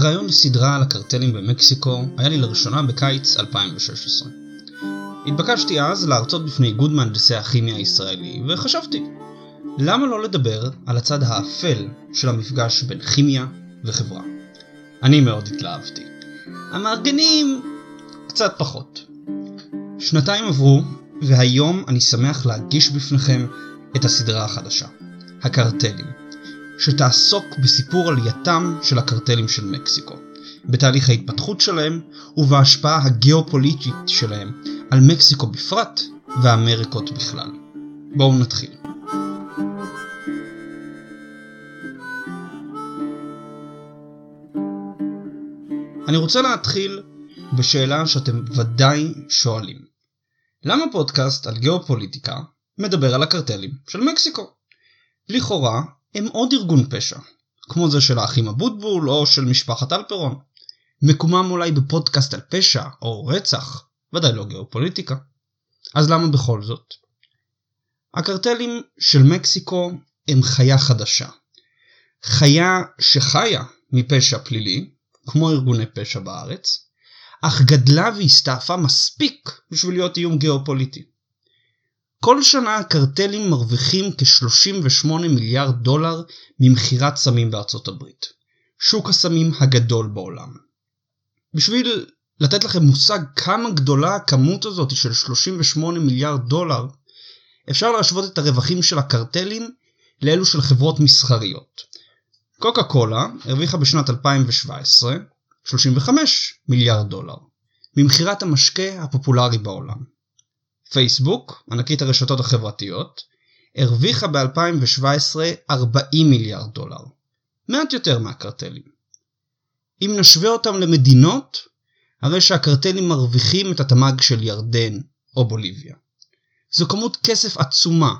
הרעיון לסדרה על הקרטלים במקסיקו היה לי לראשונה בקיץ 2016. התבקשתי אז להרצות בפני איגוד מהנדסי הכימיה הישראלי, וחשבתי, למה לא לדבר על הצד האפל של המפגש בין כימיה וחברה? אני מאוד התלהבתי. המארגנים קצת פחות. שנתיים עברו, והיום אני שמח להגיש בפניכם את הסדרה החדשה, הקרטלים, שתעסוק בסיפור עלייתם של הקרטלים של מקסיקו, בתהליך ההתפתחות שלהם ובהשפעה הגיאופוליטית שלהם על מקסיקו בפרט ואמריקות בכלל. בואו נתחיל. אני רוצה להתחיל בשאלה שאתם ודאי שואלים. למה פודקאסט על גיאופוליטיקה מדבר על הקרטלים של מקסיקו? לכאורה הם עוד ארגון פשע, כמו זה של האחים אבוטבול או של משפחת אלפרון. מקומם אולי בפודקאסט על פשע או רצח, ודאי לא גיאופוליטיקה. אז למה בכל זאת? הקרטלים של מקסיקו הם חיה חדשה. חיה שחיה מפשע פלילי, כמו ארגוני פשע בארץ, אך גדלה והסתעפה מספיק בשביל להיות איום גיאופוליטי. כל שנה הקרטלים מרוויחים כ-38 מיליארד דולר ממכירת סמים בארצות הברית. שוק הסמים הגדול בעולם. בשביל לתת לכם מושג כמה גדולה הכמות הזאת של 38 מיליארד דולר, אפשר להשוות את הרווחים של הקרטלים לאלו של חברות מסחריות. קוקה קולה הרוויחה בשנת 2017 35 מיליארד דולר ממכירת המשקה הפופולרי בעולם. פייסבוק, ענקית הרשתות החברתיות, הרוויחה ב-2017 40 מיליארד דולר, מעט יותר מהקרטלים. אם נשווה אותם למדינות, הרי שהקרטלים מרוויחים את התמ"ג של ירדן או בוליביה. זו כמות כסף עצומה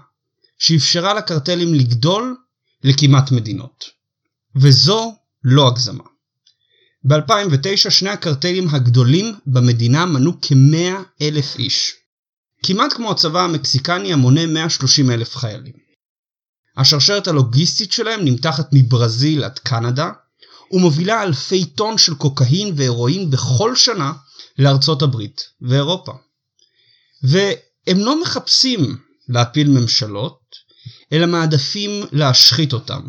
שאפשרה לקרטלים לגדול לכמעט מדינות. וזו לא הגזמה. ב-2009 שני הקרטלים הגדולים במדינה מנו כ-100 אלף איש. כמעט כמו הצבא המקסיקני המונה 130 אלף חיילים. השרשרת הלוגיסטית שלהם נמתחת מברזיל עד קנדה, ומובילה אלפי טון של קוקאין והרואין בכל שנה לארצות הברית ואירופה. והם לא מחפשים להפיל ממשלות, אלא מעדפים להשחית אותם,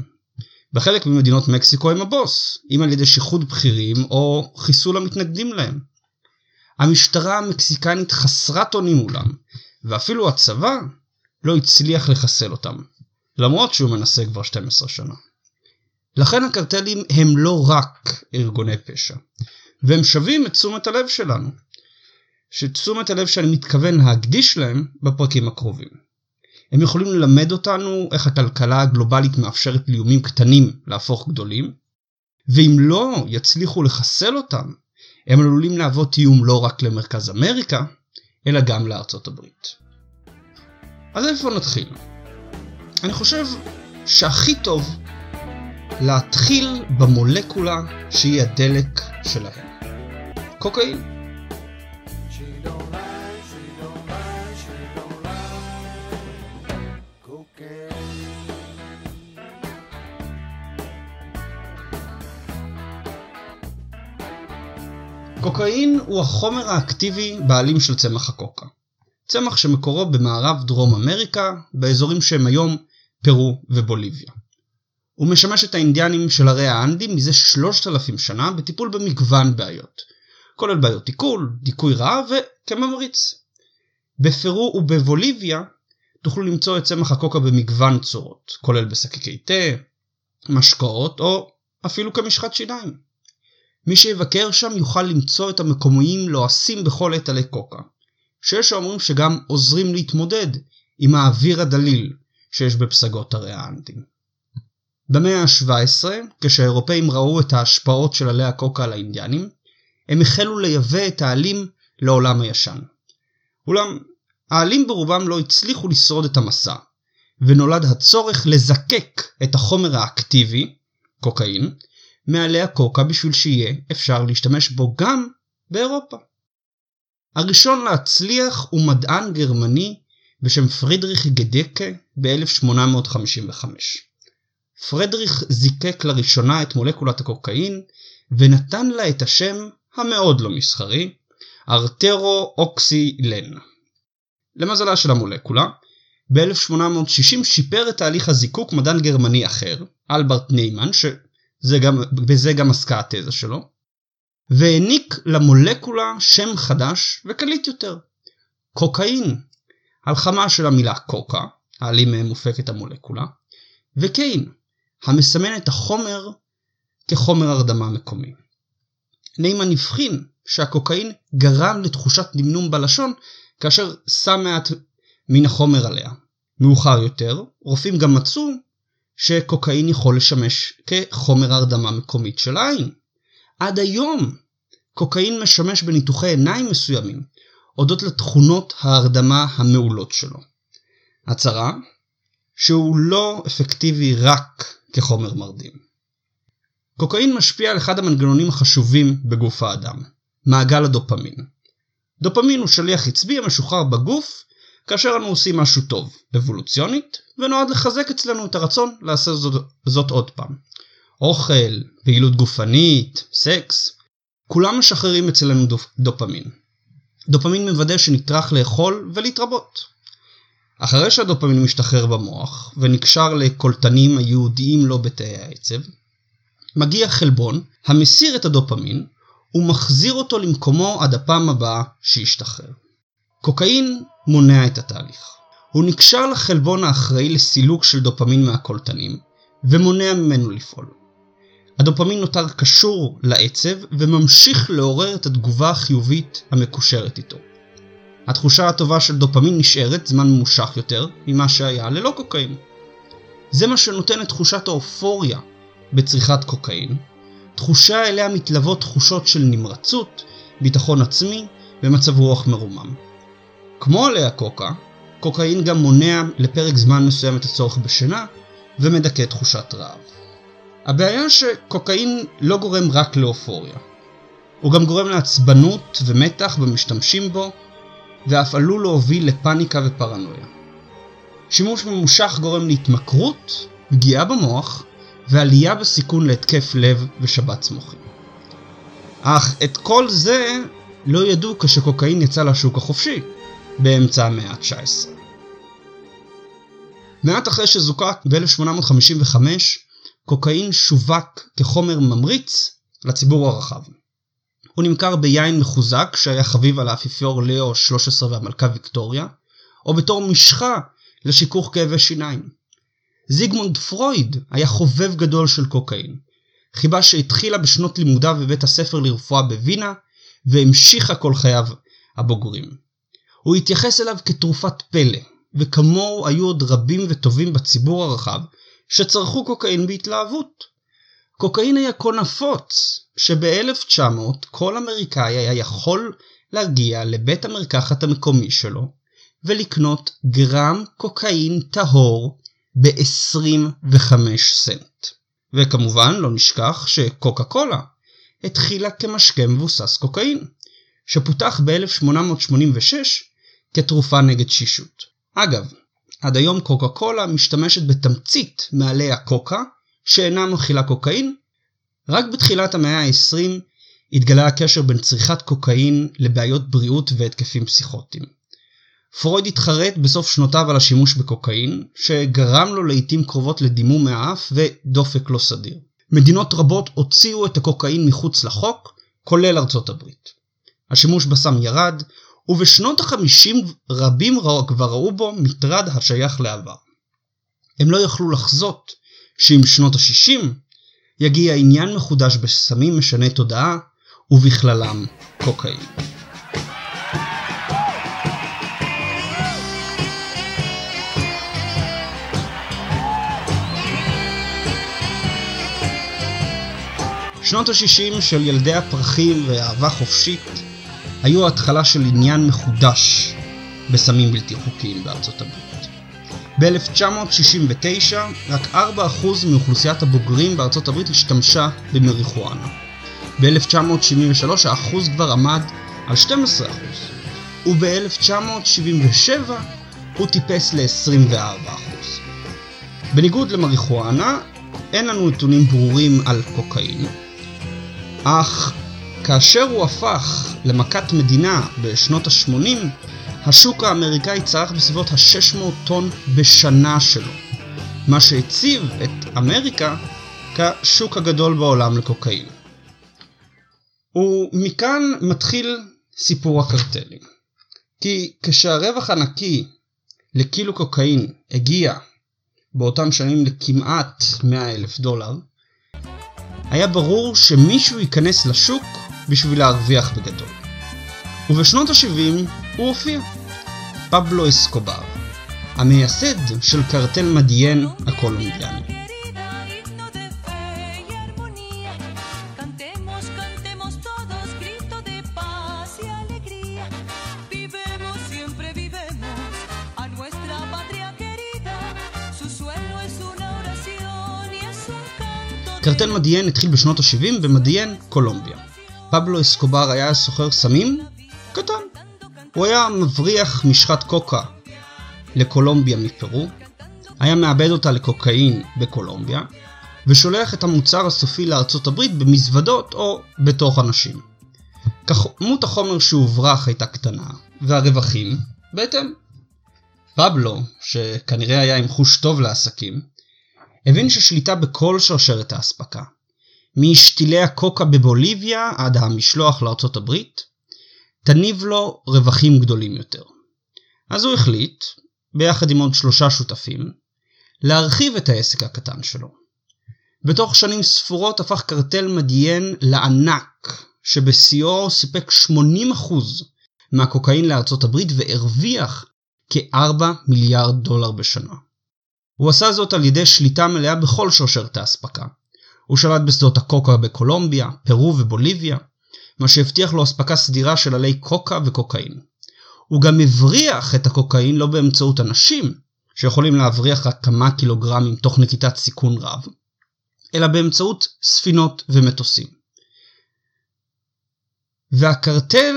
בחלק ממדינות מקסיקו הם הבוס, אם על ידי שיחוד בכירים או חיסול המתנגדים להם. המשטרה המקסיקנית חסרת אונים מולם, ואפילו הצבא לא הצליח לחסל אותם, למרות שהוא מנסה כבר 12 שנה. לכן הקרטלים הם לא רק ארגוני פשע, והם שווים את תשומת הלב שלנו, שתשומת הלב שאני מתכוון להקדיש להם בפרקים הקרובים. הם יכולים ללמד אותנו איך הכלכלה הגלובלית מאפשרת לאיומים קטנים להפוך גדולים, ואם לא יצליחו לחסל אותם, הם עלולים להוות איום לא רק למרכז אמריקה, אלא גם לארצות הברית. אז איפה נתחיל? אני חושב שהכי טוב להתחיל במולקולה שהיא הדלק שלהם. קוקאין. קוקאין הוא החומר האקטיבי בעלים של צמח הקוקה. צמח שמקורו במערב דרום אמריקה, באזורים שהם היום פרו ובוליביה. הוא משמש את האינדיאנים של הרי האנדים מזה 3,000 שנה בטיפול במגוון בעיות, כולל בעיות עיכול, דיכוי רעב וכממריץ. בפרו ובבוליביה תוכלו למצוא את צמח הקוקה במגוון צורות, כולל בשקיקי תה, משקאות או אפילו כמשחת שיניים. מי שיבקר שם יוכל למצוא את המקומיים לועסים בכל עת עלי קוקה, שיש שאומרים שגם עוזרים להתמודד עם האוויר הדליל שיש בפסגות הרי האנטים. במאה ה-17, כשהאירופאים ראו את ההשפעות של עלי הקוקה על האינדיאנים, הם החלו לייבא את העלים לעולם הישן. אולם, העלים ברובם לא הצליחו לשרוד את המסע, ונולד הצורך לזקק את החומר האקטיבי, קוקאין, מעלי הקוקה בשביל שיהיה אפשר להשתמש בו גם באירופה. הראשון להצליח הוא מדען גרמני בשם פרידריך גדקה ב-1855. פרדריך זיקק לראשונה את מולקולת הקוקאין ונתן לה את השם המאוד לא מסחרי, ארטרו-אוקסילן. למזלה של המולקולה, ב-1860 שיפר את תהליך הזיקוק מדען גרמני אחר, אלברט ניימן, שבזה גם עסקה התזה שלו, והעניק למולקולה שם חדש וקליט יותר, קוקאין, הלחמה של המילה קוקה, העלים מהם מופקת המולקולה, וקיין, המסמן את החומר כחומר הרדמה מקומי. ניימן הבחין שהקוקאין גרם לתחושת נמנום בלשון כאשר שם מעט מן החומר עליה. מאוחר יותר, רופאים גם מצאו שקוקאין יכול לשמש כחומר הרדמה מקומית של העין. עד היום, קוקאין משמש בניתוחי עיניים מסוימים, הודות לתכונות ההרדמה המעולות שלו. הצהרה, שהוא לא אפקטיבי רק כחומר מרדים. קוקאין משפיע על אחד המנגנונים החשובים בגוף האדם, מעגל הדופמין. דופמין הוא שליח עצבי המשוחרר בגוף כאשר אנו עושים משהו טוב, אבולוציונית, ונועד לחזק אצלנו את הרצון לעשות זאת, זאת עוד פעם. אוכל, פעילות גופנית, סקס, כולם משחררים אצלנו דופ, דופמין. דופמין מוודא שנטרח לאכול ולהתרבות. אחרי שהדופמין משתחרר במוח ונקשר לקולטנים הייחודיים לו בתאי העצב, מגיע חלבון המסיר את הדופמין ומחזיר אותו למקומו עד הפעם הבאה שישתחרר. קוקאין מונע את התהליך. הוא נקשר לחלבון האחראי לסילוק של דופמין מהקולטנים, ומונע ממנו לפעול. הדופמין נותר קשור לעצב וממשיך לעורר את התגובה החיובית המקושרת איתו. התחושה הטובה של דופמין נשארת זמן ממושך יותר ממה שהיה ללא קוקאין. זה מה שנותן את תחושת האופוריה בצריכת קוקאין, תחושה אליה מתלוות תחושות של נמרצות, ביטחון עצמי ומצב רוח מרומם. כמו עלי הקוקה, קוקאין גם מונע לפרק זמן מסוים את הצורך בשינה ומדכא תחושת רעב. הבעיה שקוקאין לא גורם רק לאופוריה. הוא גם גורם לעצבנות ומתח במשתמשים בו, ואף עלול להוביל לפאניקה ופרנויה. שימוש ממושך גורם להתמכרות, פגיעה במוח, ועלייה בסיכון להתקף לב ושבץ מוחי. אך את כל זה לא ידעו כשקוקאין יצא לשוק החופשי, באמצע המאה ה-19. מעט אחרי שזוקק ב-1855, קוקאין שווק כחומר ממריץ לציבור הרחב. הוא נמכר ביין מחוזק שהיה חביב על האפיפיור ליאו 13 והמלכה ויקטוריה, או בתור משחה לשיכוך כאבי שיניים. זיגמונד פרויד היה חובב גדול של קוקאין, חיבה שהתחילה בשנות לימודיו בבית הספר לרפואה בווינה, והמשיכה כל חייו הבוגרים. הוא התייחס אליו כתרופת פלא, וכמוהו היו עוד רבים וטובים בציבור הרחב שצרכו קוקאין בהתלהבות. קוקאין היה כה נפוץ, שב-1900 כל אמריקאי היה יכול להגיע לבית המרקחת המקומי שלו ולקנות גרם קוקאין טהור ב-25 סנט. וכמובן לא נשכח שקוקה קולה התחילה כמשקה מבוסס קוקאין, שפותח ב-1886 כתרופה נגד שישות. אגב, עד היום קוקה קולה משתמשת בתמצית מעלי הקוקה שאינה מכילה קוקאין. רק בתחילת המאה ה-20 התגלה הקשר בין צריכת קוקאין לבעיות בריאות והתקפים פסיכוטיים. פרויד התחרט בסוף שנותיו על השימוש בקוקאין, שגרם לו לעיתים קרובות לדימום מהאף ודופק לא סדיר. מדינות רבות הוציאו את הקוקאין מחוץ לחוק, כולל ארצות הברית. השימוש בסם ירד, ובשנות החמישים רבים כבר ראו בו מטרד השייך לעבר. הם לא יכלו לחזות שעם שנות השישים יגיע עניין מחודש בסמים משני תודעה, ובכללם קוקאין. שנות ה-60 של ילדי הפרחים ואהבה חופשית היו ההתחלה של עניין מחודש בסמים בלתי חוקיים בארצות הברית. ב-1969 רק 4% מאוכלוסיית הבוגרים בארצות הברית השתמשה במריחואנה. ב-1973 האחוז כבר עמד על 12% וב-1977 הוא טיפס ל-24%. בניגוד למריחואנה, אין לנו נתונים ברורים על קוקאין, אך כאשר הוא הפך למכת מדינה בשנות ה-80, השוק האמריקאי צרך בסביבות ה-600 טון בשנה שלו, מה שהציב את אמריקה כשוק הגדול בעולם לקוקאין. ומכאן מתחיל סיפור הקרטלים. כי כשהרווח הנקי לקילו קוקאין הגיע באותם שנים לכמעט 100 אלף דולר, היה ברור שמישהו ייכנס לשוק בשביל להרוויח בגדול. ובשנות ה-70 הוא הופיע, פבלו אסקובר, המייסד של קרטל מדיין הקולומביאני. קרטל מדיין התחיל בשנות ה-70 במדיין, קולומביה. פבלו אסקובר היה סוחר סמים קטן. הוא היה מבריח משחת קוקה לקולומביה מפרו, היה מאבד אותה לקוקאין בקולומביה, ושולח את המוצר הסופי לארצות הברית במזוודות או בתוך אנשים. כמות החומר שהוברח הייתה קטנה, והרווחים בהתאם. פבלו, שכנראה היה עם חוש טוב לעסקים, הבין ששליטה בכל שרשרת האספקה, משתילי הקוקה בבוליביה עד המשלוח לארצות הברית, תניב לו רווחים גדולים יותר. אז הוא החליט, ביחד עם עוד שלושה שותפים, להרחיב את העסק הקטן שלו. בתוך שנים ספורות הפך קרטל מדיין לענק, שבשיאו סיפק 80% מהקוקאין לארצות הברית והרוויח כ-4 מיליארד דולר בשנה. הוא עשה זאת על ידי שליטה מלאה בכל שרשרת האספקה. הוא שלט בשדות הקוקה בקולומביה, פרו ובוליביה, מה שהבטיח לו אספקה סדירה של עלי קוקה וקוקאין. הוא גם הבריח את הקוקאין לא באמצעות אנשים, שיכולים להבריח רק כמה קילוגרמים תוך נקיטת סיכון רב, אלא באמצעות ספינות ומטוסים. והקרטל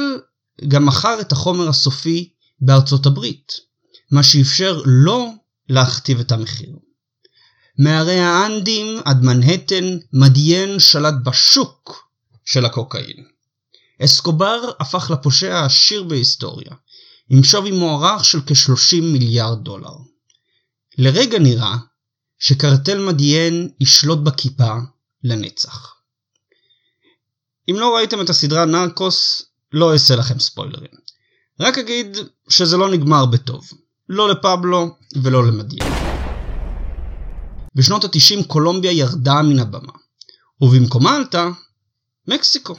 גם מכר את החומר הסופי בארצות הברית, מה שאפשר לו להכתיב את המחיר. מהרי האנדים עד מנהטן, מדיין שלט בשוק של הקוקאין. אסקובר הפך לפושע העשיר בהיסטוריה, עם שווי מוערך של כ-30 מיליארד דולר. לרגע נראה שקרטל מדיין ישלוט בכיפה לנצח. אם לא ראיתם את הסדרה נרקוס, לא אעשה לכם ספוילרים. רק אגיד שזה לא נגמר בטוב. לא לפבלו ולא למדיין. בשנות ה-90 קולומביה ירדה מן הבמה, ובמקומה עלתה מקסיקו.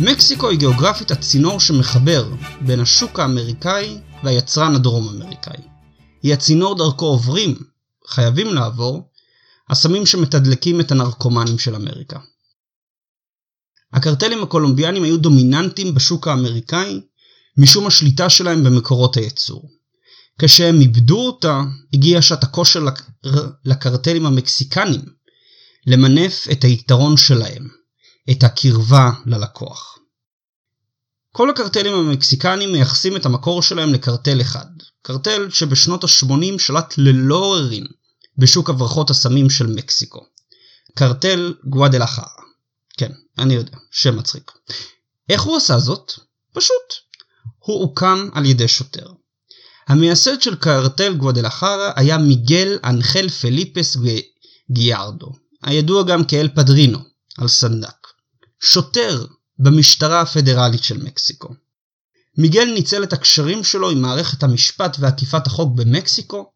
מקסיקו היא גיאוגרפית הצינור שמחבר בין השוק האמריקאי והיצרן הדרום אמריקאי. היא הצינור דרכו עוברים, חייבים לעבור, הסמים שמתדלקים את הנרקומנים של אמריקה. הקרטלים הקולומביאנים היו דומיננטיים בשוק האמריקאי משום השליטה שלהם במקורות הייצור. כשהם איבדו אותה, הגיע שעת הכושר לק... לקרטלים המקסיקנים למנף את היתרון שלהם, את הקרבה ללקוח. כל הקרטלים המקסיקנים מייחסים את המקור שלהם לקרטל אחד, קרטל שבשנות ה-80 שלט ללא עוררין בשוק הברחות הסמים של מקסיקו. קרטל גואדלחרה. כן, אני יודע, שם מצחיק. איך הוא עשה זאת? פשוט. הוא הוקם על ידי שוטר. המייסד של קרטל גואדלחרה היה מיגל אנחל פליפס גיארדו, הידוע גם כאל פדרינו, על סנדק. שוטר במשטרה הפדרלית של מקסיקו. מיגל ניצל את הקשרים שלו עם מערכת המשפט ואכיפת החוק במקסיקו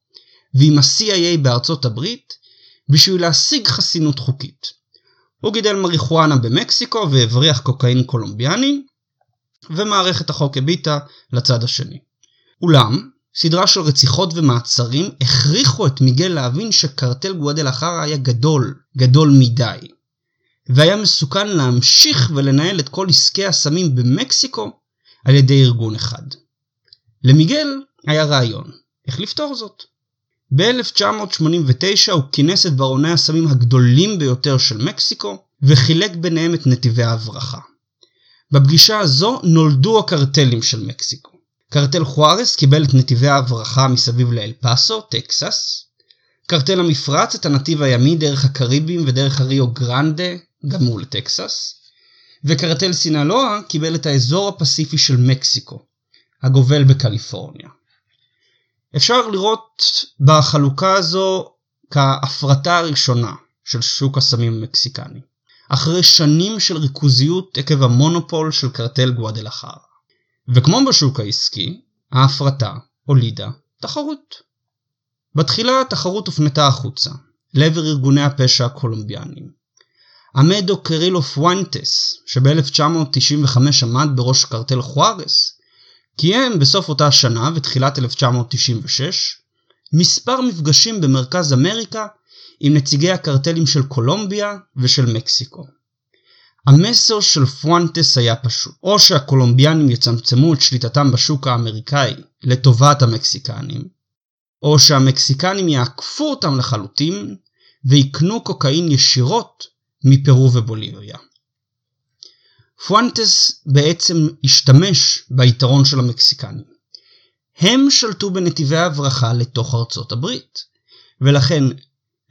ועם ה-CIA בארצות הברית בשביל להשיג חסינות חוקית. הוא גידל מריחואנה במקסיקו והבריח קוקאין קולומביאני ומערכת החוק הביטה לצד השני. אולם, סדרה של רציחות ומעצרים הכריחו את מיגל להבין שקרטל גואדלחרה היה גדול, גדול מדי. והיה מסוכן להמשיך ולנהל את כל עסקי הסמים במקסיקו על ידי ארגון אחד. למיגל היה רעיון, איך לפתור זאת. ב-1989 הוא כינס את ברוני הסמים הגדולים ביותר של מקסיקו, וחילק ביניהם את נתיבי ההברחה. בפגישה הזו נולדו הקרטלים של מקסיקו. קרטל חוארס קיבל את נתיבי ההברחה מסביב לאל פאסו, טקסס. קרטל המפרץ את הנתיב הימי דרך הקריבים ודרך הריו גרנדה, גם הוא לטקסס. וקרטל סינלואה קיבל את האזור הפסיפי של מקסיקו, הגובל בקליפורניה. אפשר לראות בחלוקה הזו כהפרטה הראשונה של שוק הסמים המקסיקני, אחרי שנים של ריכוזיות עקב המונופול של קרטל גואדלחר. וכמו בשוק העסקי, ההפרטה הולידה תחרות. בתחילה התחרות הופנתה החוצה, לעבר ארגוני הפשע הקולומביאנים. עמדו קרילו פואנטס, שב-1995 עמד בראש קרטל חוארס, קיים בסוף אותה השנה ותחילת 1996 מספר מפגשים במרכז אמריקה עם נציגי הקרטלים של קולומביה ושל מקסיקו. המסר של פואנטס היה פשוט, או שהקולומביאנים יצמצמו את שליטתם בשוק האמריקאי לטובת המקסיקנים, או שהמקסיקנים יעקפו אותם לחלוטין ויקנו קוקאין ישירות מפרו ובוליביה. פואנטס בעצם השתמש ביתרון של המקסיקנים. הם שלטו בנתיבי ההברחה לתוך ארצות הברית, ולכן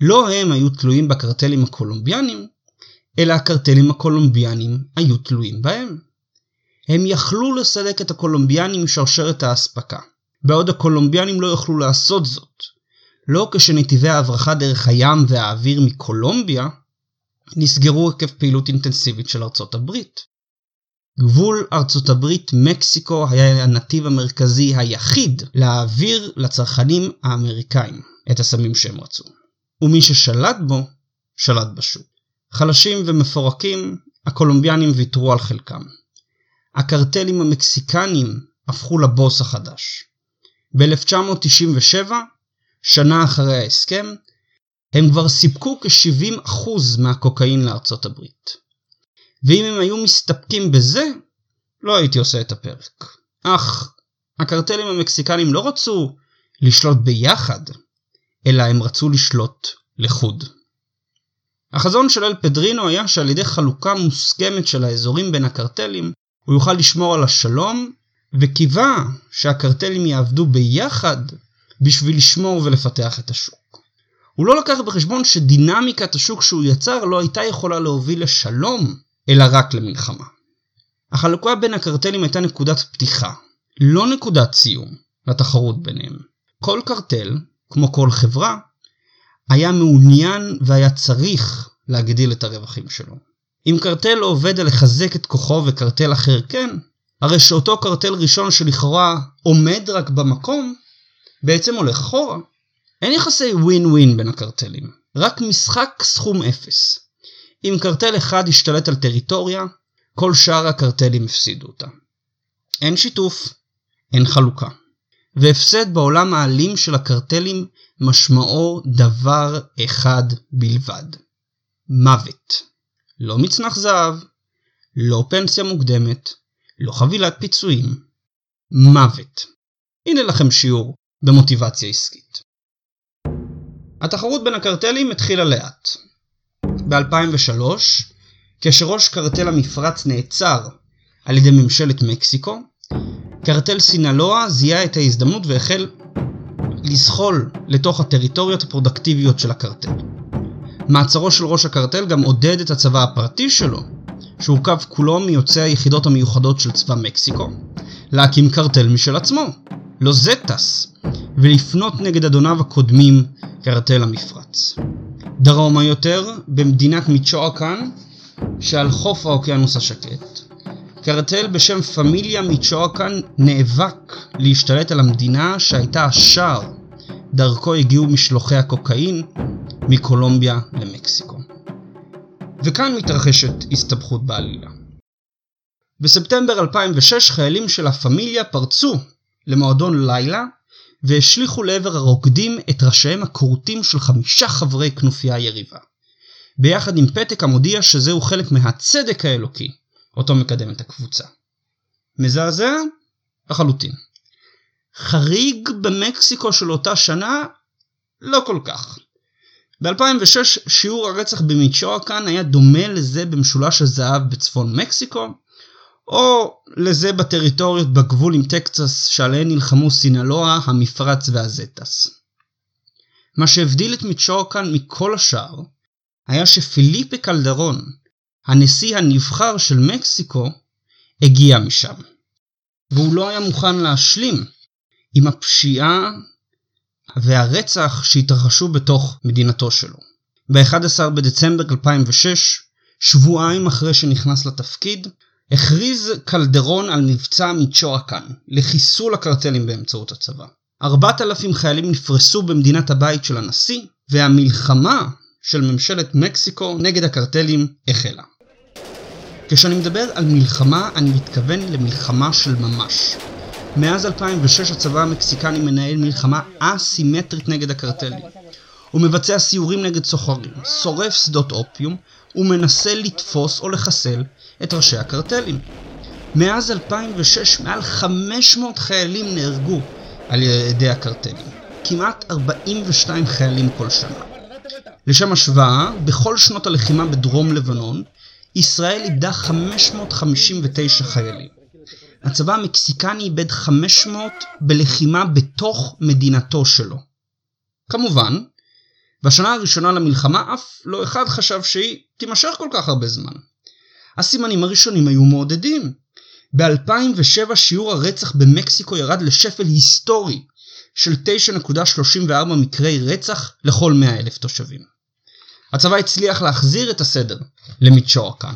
לא הם היו תלויים בקרטלים הקולומביאנים, אלא הקרטלים הקולומביאנים היו תלויים בהם. הם יכלו לסלק את הקולומביאנים משרשרת האספקה, בעוד הקולומביאנים לא יוכלו לעשות זאת. לא כשנתיבי ההברחה דרך הים והאוויר מקולומביה נסגרו עקב פעילות אינטנסיבית של ארצות הברית. גבול ארצות הברית מקסיקו היה הנתיב המרכזי היחיד להעביר לצרכנים האמריקאים את הסמים שהם רצו. ומי ששלט בו, שלט בשוק. חלשים ומפורקים, הקולומביאנים ויתרו על חלקם. הקרטלים המקסיקנים הפכו לבוס החדש. ב-1997, שנה אחרי ההסכם, הם כבר סיפקו כ-70% מהקוקאין לארצות הברית. ואם הם היו מסתפקים בזה, לא הייתי עושה את הפרק. אך, הקרטלים המקסיקנים לא רצו לשלוט ביחד, אלא הם רצו לשלוט לחוד. החזון של אל פדרינו היה שעל ידי חלוקה מוסכמת של האזורים בין הקרטלים, הוא יוכל לשמור על השלום, וקיווה שהקרטלים יעבדו ביחד בשביל לשמור ולפתח את השוק. הוא לא לקח בחשבון שדינמיקת השוק שהוא יצר לא הייתה יכולה להוביל לשלום, אלא רק למלחמה. החלוקה בין הקרטלים הייתה נקודת פתיחה, לא נקודת סיום, לתחרות ביניהם. כל קרטל, כמו כל חברה, היה מעוניין והיה צריך להגדיל את הרווחים שלו. אם קרטל לא עובד על לחזק את כוחו וקרטל אחר כן, הרי שאותו קרטל ראשון שלכאורה עומד רק במקום, בעצם הולך אחורה. אין יחסי ווין ווין בין הקרטלים, רק משחק סכום אפס. אם קרטל אחד ישתלט על טריטוריה, כל שאר הקרטלים הפסידו אותה. אין שיתוף, אין חלוקה. והפסד בעולם האלים של הקרטלים משמעו דבר אחד בלבד. מוות. לא מצנח זהב, לא פנסיה מוקדמת, לא חבילת פיצויים. מוות. הנה לכם שיעור במוטיבציה עסקית. התחרות בין הקרטלים התחילה לאט. ב-2003, כאשר ראש קרטל המפרץ נעצר על ידי ממשלת מקסיקו, קרטל סינלואה זיהה את ההזדמנות והחל לזחול לתוך הטריטוריות הפרודקטיביות של הקרטל. מעצרו של ראש הקרטל גם עודד את הצבא הפרטי שלו, שהורכב כולו מיוצאי היחידות המיוחדות של צבא מקסיקו, להקים קרטל משל עצמו, לוזטס, ולפנות נגד אדוניו הקודמים, קרטל המפרץ. דרומה יותר, במדינת מיצ'ואקן, שעל חוף האוקיינוס השקט, קרטל בשם פמיליה מיצ'ואקן נאבק להשתלט על המדינה שהייתה השער דרכו הגיעו משלוחי הקוקאין מקולומביה למקסיקו. וכאן מתרחשת הסתבכות בעלילה. בספטמבר 2006 חיילים של הפמיליה פרצו למועדון לילה והשליכו לעבר הרוקדים את ראשיהם הכורתים של חמישה חברי כנופיה יריבה. ביחד עם פתק המודיע שזהו חלק מהצדק האלוקי אותו מקדמת הקבוצה. מזעזע? לחלוטין. חריג במקסיקו של אותה שנה? לא כל כך. ב-2006 שיעור הרצח במיצ'ואקן היה דומה לזה במשולש הזהב בצפון מקסיקו, או לזה בטריטוריות בגבול עם טקסס שעליהן נלחמו סינלואה, המפרץ והזטס. מה שהבדיל את מיצ'ורקן מכל השאר, היה שפיליפה קלדרון, הנשיא הנבחר של מקסיקו, הגיע משם. והוא לא היה מוכן להשלים עם הפשיעה והרצח שהתרחשו בתוך מדינתו שלו. ב-11 בדצמבר 2006, שבועיים אחרי שנכנס לתפקיד, הכריז קלדרון על מבצע מיצ'ואקן לחיסול הקרטלים באמצעות הצבא. 4,000 חיילים נפרסו במדינת הבית של הנשיא, והמלחמה של ממשלת מקסיקו נגד הקרטלים החלה. כשאני מדבר על מלחמה, אני מתכוון למלחמה של ממש. מאז 2006 הצבא המקסיקני מנהל מלחמה אסימטרית נגד הקרטלים. הוא מבצע סיורים נגד סוחרים, שורף שדות אופיום, ומנסה לתפוס או לחסל את ראשי הקרטלים. מאז 2006 מעל 500 חיילים נהרגו על ידי הקרטלים. כמעט 42 חיילים כל שנה. לשם השוואה, בכל שנות הלחימה בדרום לבנון, ישראל איבדה 559 חיילים. הצבא המקסיקני איבד 500 בלחימה בתוך מדינתו שלו. כמובן, בשנה הראשונה למלחמה אף לא אחד חשב שהיא תימשך כל כך הרבה זמן. הסימנים הראשונים היו מעודדים. ב-2007 שיעור הרצח במקסיקו ירד לשפל היסטורי של 9.34 מקרי רצח לכל 100 אלף תושבים. הצבא הצליח להחזיר את הסדר למיצ'ורקן.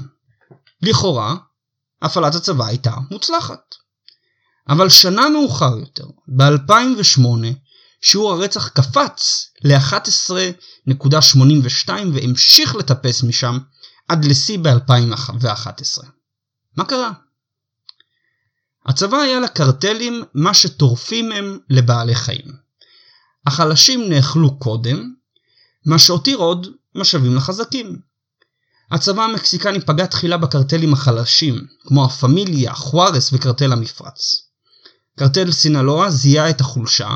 לכאורה, הפעלת הצבא הייתה מוצלחת. אבל שנה מאוחר יותר, ב-2008, שיעור הרצח קפץ ל-11.82 והמשיך לטפס משם עד לשיא ב-2011. מה קרה? הצבא היה לקרטלים מה שטורפים הם לבעלי חיים. החלשים נאכלו קודם, מה שהותיר עוד משאבים לחזקים. הצבא המקסיקני פגע תחילה בקרטלים החלשים, כמו הפמיליה, חוארס וקרטל המפרץ. קרטל סינלואה זיהה את החולשה,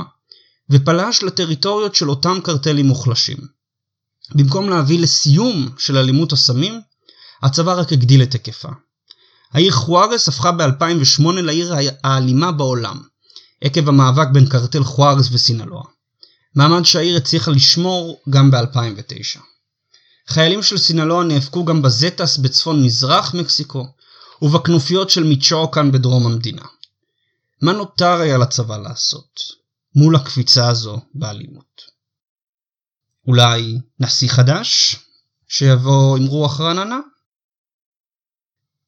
ופלש לטריטוריות של אותם קרטלים מוחלשים. במקום להביא לסיום של אלימות הסמים, הצבא רק הגדיל את היקפה. העיר חוארס הפכה ב-2008 לעיר האלימה בעולם, עקב המאבק בין קרטל חוארס וסינלואה. מעמד שהעיר הצליחה לשמור גם ב-2009. חיילים של סינלואה נאבקו גם בזטאס בצפון מזרח מקסיקו, ובכנופיות של מיצ'ואקן בדרום המדינה. מה נותר היה לצבא לעשות מול הקפיצה הזו באלימות? אולי נשיא חדש שיבוא עם רוח רעננה?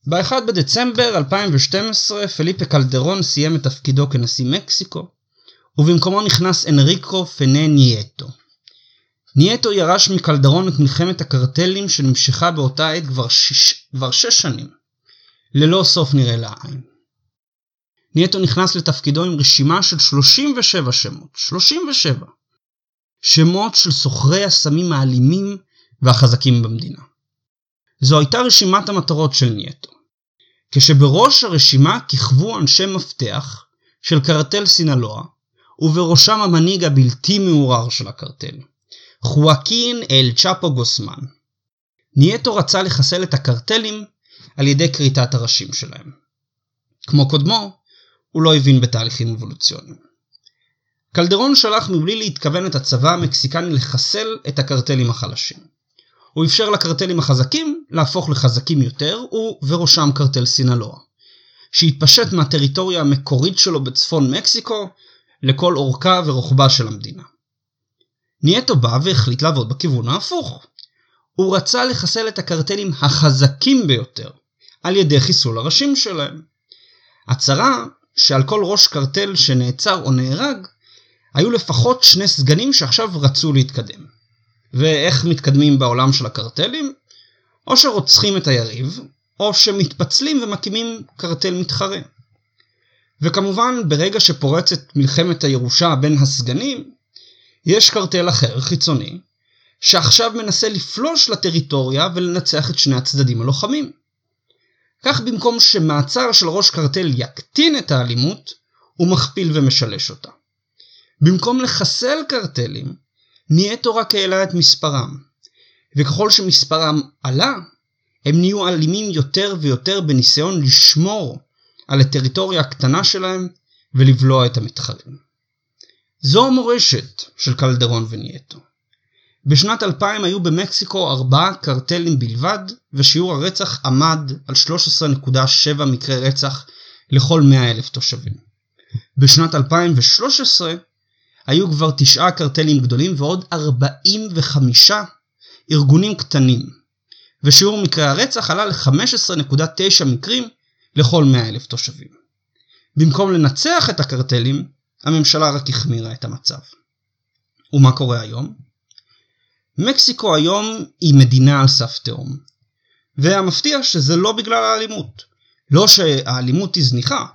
ב-1 בדצמבר 2012 פליפה קלדרון סיים את תפקידו כנשיא מקסיקו, ובמקומו נכנס אנריקה פניה נייטו. נייטו ירש מקלדרון את מלחמת הקרטלים שנמשכה באותה עת כבר, שיש, כבר שש שנים, ללא סוף נראה לעין. נייטו נכנס לתפקידו עם רשימה של 37 שמות, 37. שמות של סוחרי הסמים האלימים והחזקים במדינה. זו הייתה רשימת המטרות של נייטו. כשבראש הרשימה כיכבו אנשי מפתח של קרטל סינלואה, ובראשם המנהיג הבלתי מעורער של הקרטל, חואקין אל צ'אפו גוסמן. נייטו רצה לחסל את הקרטלים על ידי כריתת הראשים שלהם. כמו קודמו, הוא לא הבין בתהליכים אבולוציוניים. קלדרון שלח מבלי להתכוון את הצבא המקסיקני לחסל את הקרטלים החלשים. הוא אפשר לקרטלים החזקים להפוך לחזקים יותר, ובראשם קרטל סינלואה, שהתפשט מהטריטוריה המקורית שלו בצפון מקסיקו לכל אורכה ורוחבה של המדינה. נייטו בא והחליט לעבוד בכיוון ההפוך. הוא רצה לחסל את הקרטלים החזקים ביותר על ידי חיסול הראשים שלהם. הצרה שעל כל ראש קרטל שנעצר או נהרג, היו לפחות שני סגנים שעכשיו רצו להתקדם. ואיך מתקדמים בעולם של הקרטלים? או שרוצחים את היריב, או שמתפצלים ומקימים קרטל מתחרה. וכמובן, ברגע שפורצת מלחמת הירושה בין הסגנים, יש קרטל אחר, חיצוני, שעכשיו מנסה לפלוש לטריטוריה ולנצח את שני הצדדים הלוחמים. כך במקום שמעצר של ראש קרטל יקטין את האלימות, הוא מכפיל ומשלש אותה. במקום לחסל קרטלים, נייטו רק העלה את מספרם, וככל שמספרם עלה, הם נהיו אלימים יותר ויותר בניסיון לשמור על הטריטוריה הקטנה שלהם ולבלוע את המתחרים. זו המורשת של קלדרון ונייטו. בשנת 2000 היו במקסיקו ארבעה קרטלים בלבד, ושיעור הרצח עמד על 13.7 מקרי רצח לכל 100 אלף תושבים. בשנת 2013 היו כבר תשעה קרטלים גדולים ועוד 45 ארגונים קטנים, ושיעור מקרי הרצח עלה ל-15.9 מקרים לכל 100 אלף תושבים. במקום לנצח את הקרטלים, הממשלה רק החמירה את המצב. ומה קורה היום? מקסיקו היום היא מדינה על סף תהום. והמפתיע שזה לא בגלל האלימות. לא שהאלימות היא זניחה.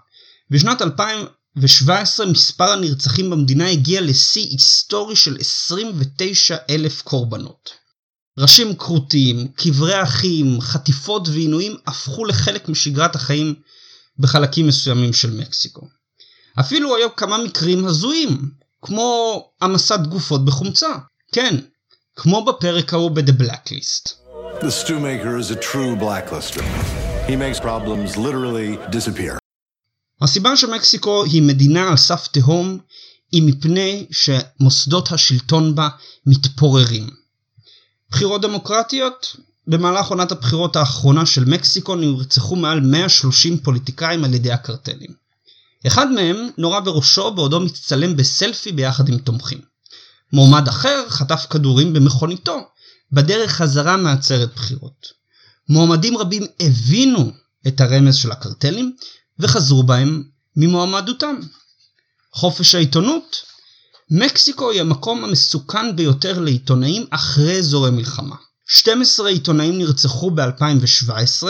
בשנת 2017 מספר הנרצחים במדינה הגיע לשיא היסטורי של 29 אלף קורבנות. ראשים כרותים, קברי אחים, חטיפות ועינויים הפכו לחלק משגרת החיים בחלקים מסוימים של מקסיקו. אפילו היו כמה מקרים הזויים, כמו המסת גופות בחומצה. כן, כמו בפרק ההוא ב-The Blacklist. The stew maker is a true blacklister. He makes problems literally disappear. הסיבה שמקסיקו היא מדינה על סף תהום היא מפני שמוסדות השלטון בה מתפוררים. בחירות דמוקרטיות במהלך עונת הבחירות האחרונה של מקסיקו נרצחו מעל 130 פוליטיקאים על ידי הקרטלים. אחד מהם נורה בראשו בעודו מצטלם בסלפי ביחד עם תומכים. מועמד אחר חטף כדורים במכוניתו בדרך חזרה מעצרת בחירות. מועמדים רבים הבינו את הרמז של הקרטלים וחזרו בהם ממועמדותם. חופש העיתונות מקסיקו היא המקום המסוכן ביותר לעיתונאים אחרי אזורי מלחמה. 12 עיתונאים נרצחו ב-2017,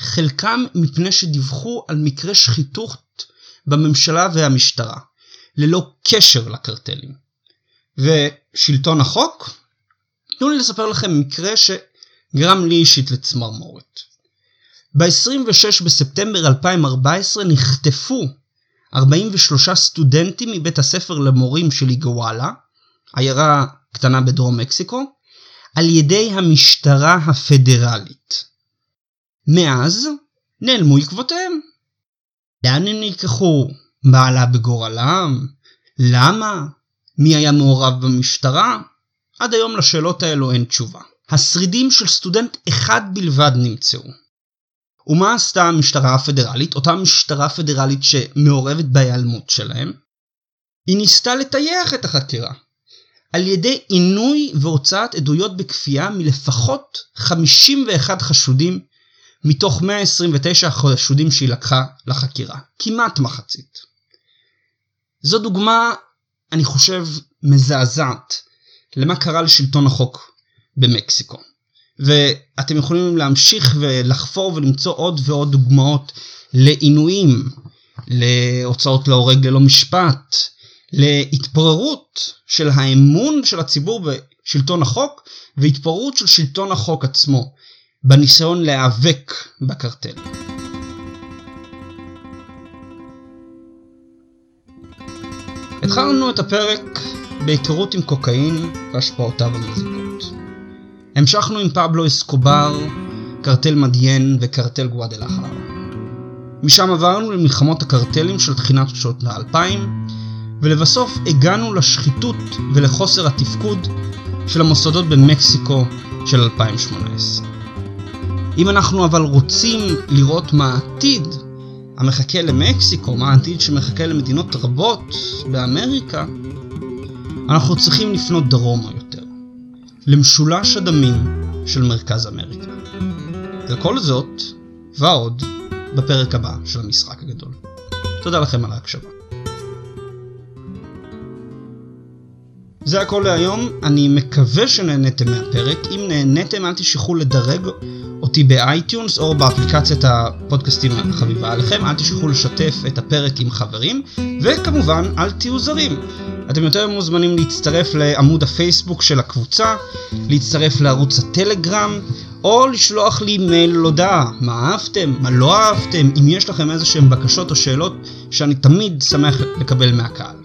חלקם מפני שדיווחו על מקרה שחיתות בממשלה והמשטרה, ללא קשר לקרטלים. ושלטון החוק? תנו לי לספר לכם מקרה שגרם לי אישית לצמרמורת. ב-26 בספטמבר 2014 נחטפו 43 סטודנטים מבית הספר למורים של איגוואלה, עיירה קטנה בדרום מקסיקו, על ידי המשטרה הפדרלית. מאז נעלמו עקבותיהם. לאן הם נלקחו? מה עלה בגורלם? למה? מי היה מעורב במשטרה? עד היום לשאלות האלו אין תשובה. השרידים של סטודנט אחד בלבד נמצאו. ומה עשתה המשטרה הפדרלית, אותה משטרה פדרלית שמעורבת בהיעלמות שלהם? היא ניסתה לטייח את החקירה. על ידי עינוי והוצאת עדויות בכפייה מלפחות 51 חשודים מתוך 129 החשודים שהיא לקחה לחקירה. כמעט מחצית. זו דוגמה אני חושב, מזעזעת למה קרה לשלטון החוק במקסיקו. ואתם יכולים להמשיך ולחפור ולמצוא עוד ועוד דוגמאות לעינויים, להוצאות להורג ללא משפט, להתפוררות של האמון של הציבור בשלטון החוק והתפוררות של שלטון החוק עצמו בניסיון להיאבק בקרטל. התחלנו את הפרק בהיכרות עם קוקאין והשפעותיו המזיקות. המשכנו עם פבלו אסקובר, קרטל מדיין וקרטל גואדלחר. משם עברנו למלחמות הקרטלים של תחינת שנות האלפיים, ולבסוף הגענו לשחיתות ולחוסר התפקוד של המוסדות במקסיקו של 2018. אם אנחנו אבל רוצים לראות מה העתיד, המחכה למקסיקו, מה העתיד שמחכה למדינות רבות באמריקה, אנחנו צריכים לפנות דרומה יותר, למשולש הדמים של מרכז אמריקה. וכל זאת, ועוד, בפרק הבא של המשחק הגדול. תודה לכם על ההקשבה. זה הכל להיום, אני מקווה שנהניתם מהפרק, אם נהניתם אל תשכחו לדרג אותי ב iTunes או באפליקציית הפודקאסטים החביבה עליכם, אל תשכחו לשתף את הפרק עם חברים, וכמובן אל תהיו זרים. אתם יותר מוזמנים להצטרף לעמוד הפייסבוק של הקבוצה, להצטרף לערוץ הטלגרם, או לשלוח לי מייל הודעה, מה אהבתם, מה לא אהבתם, אם יש לכם איזה שהם בקשות או שאלות שאני תמיד שמח לקבל מהקהל.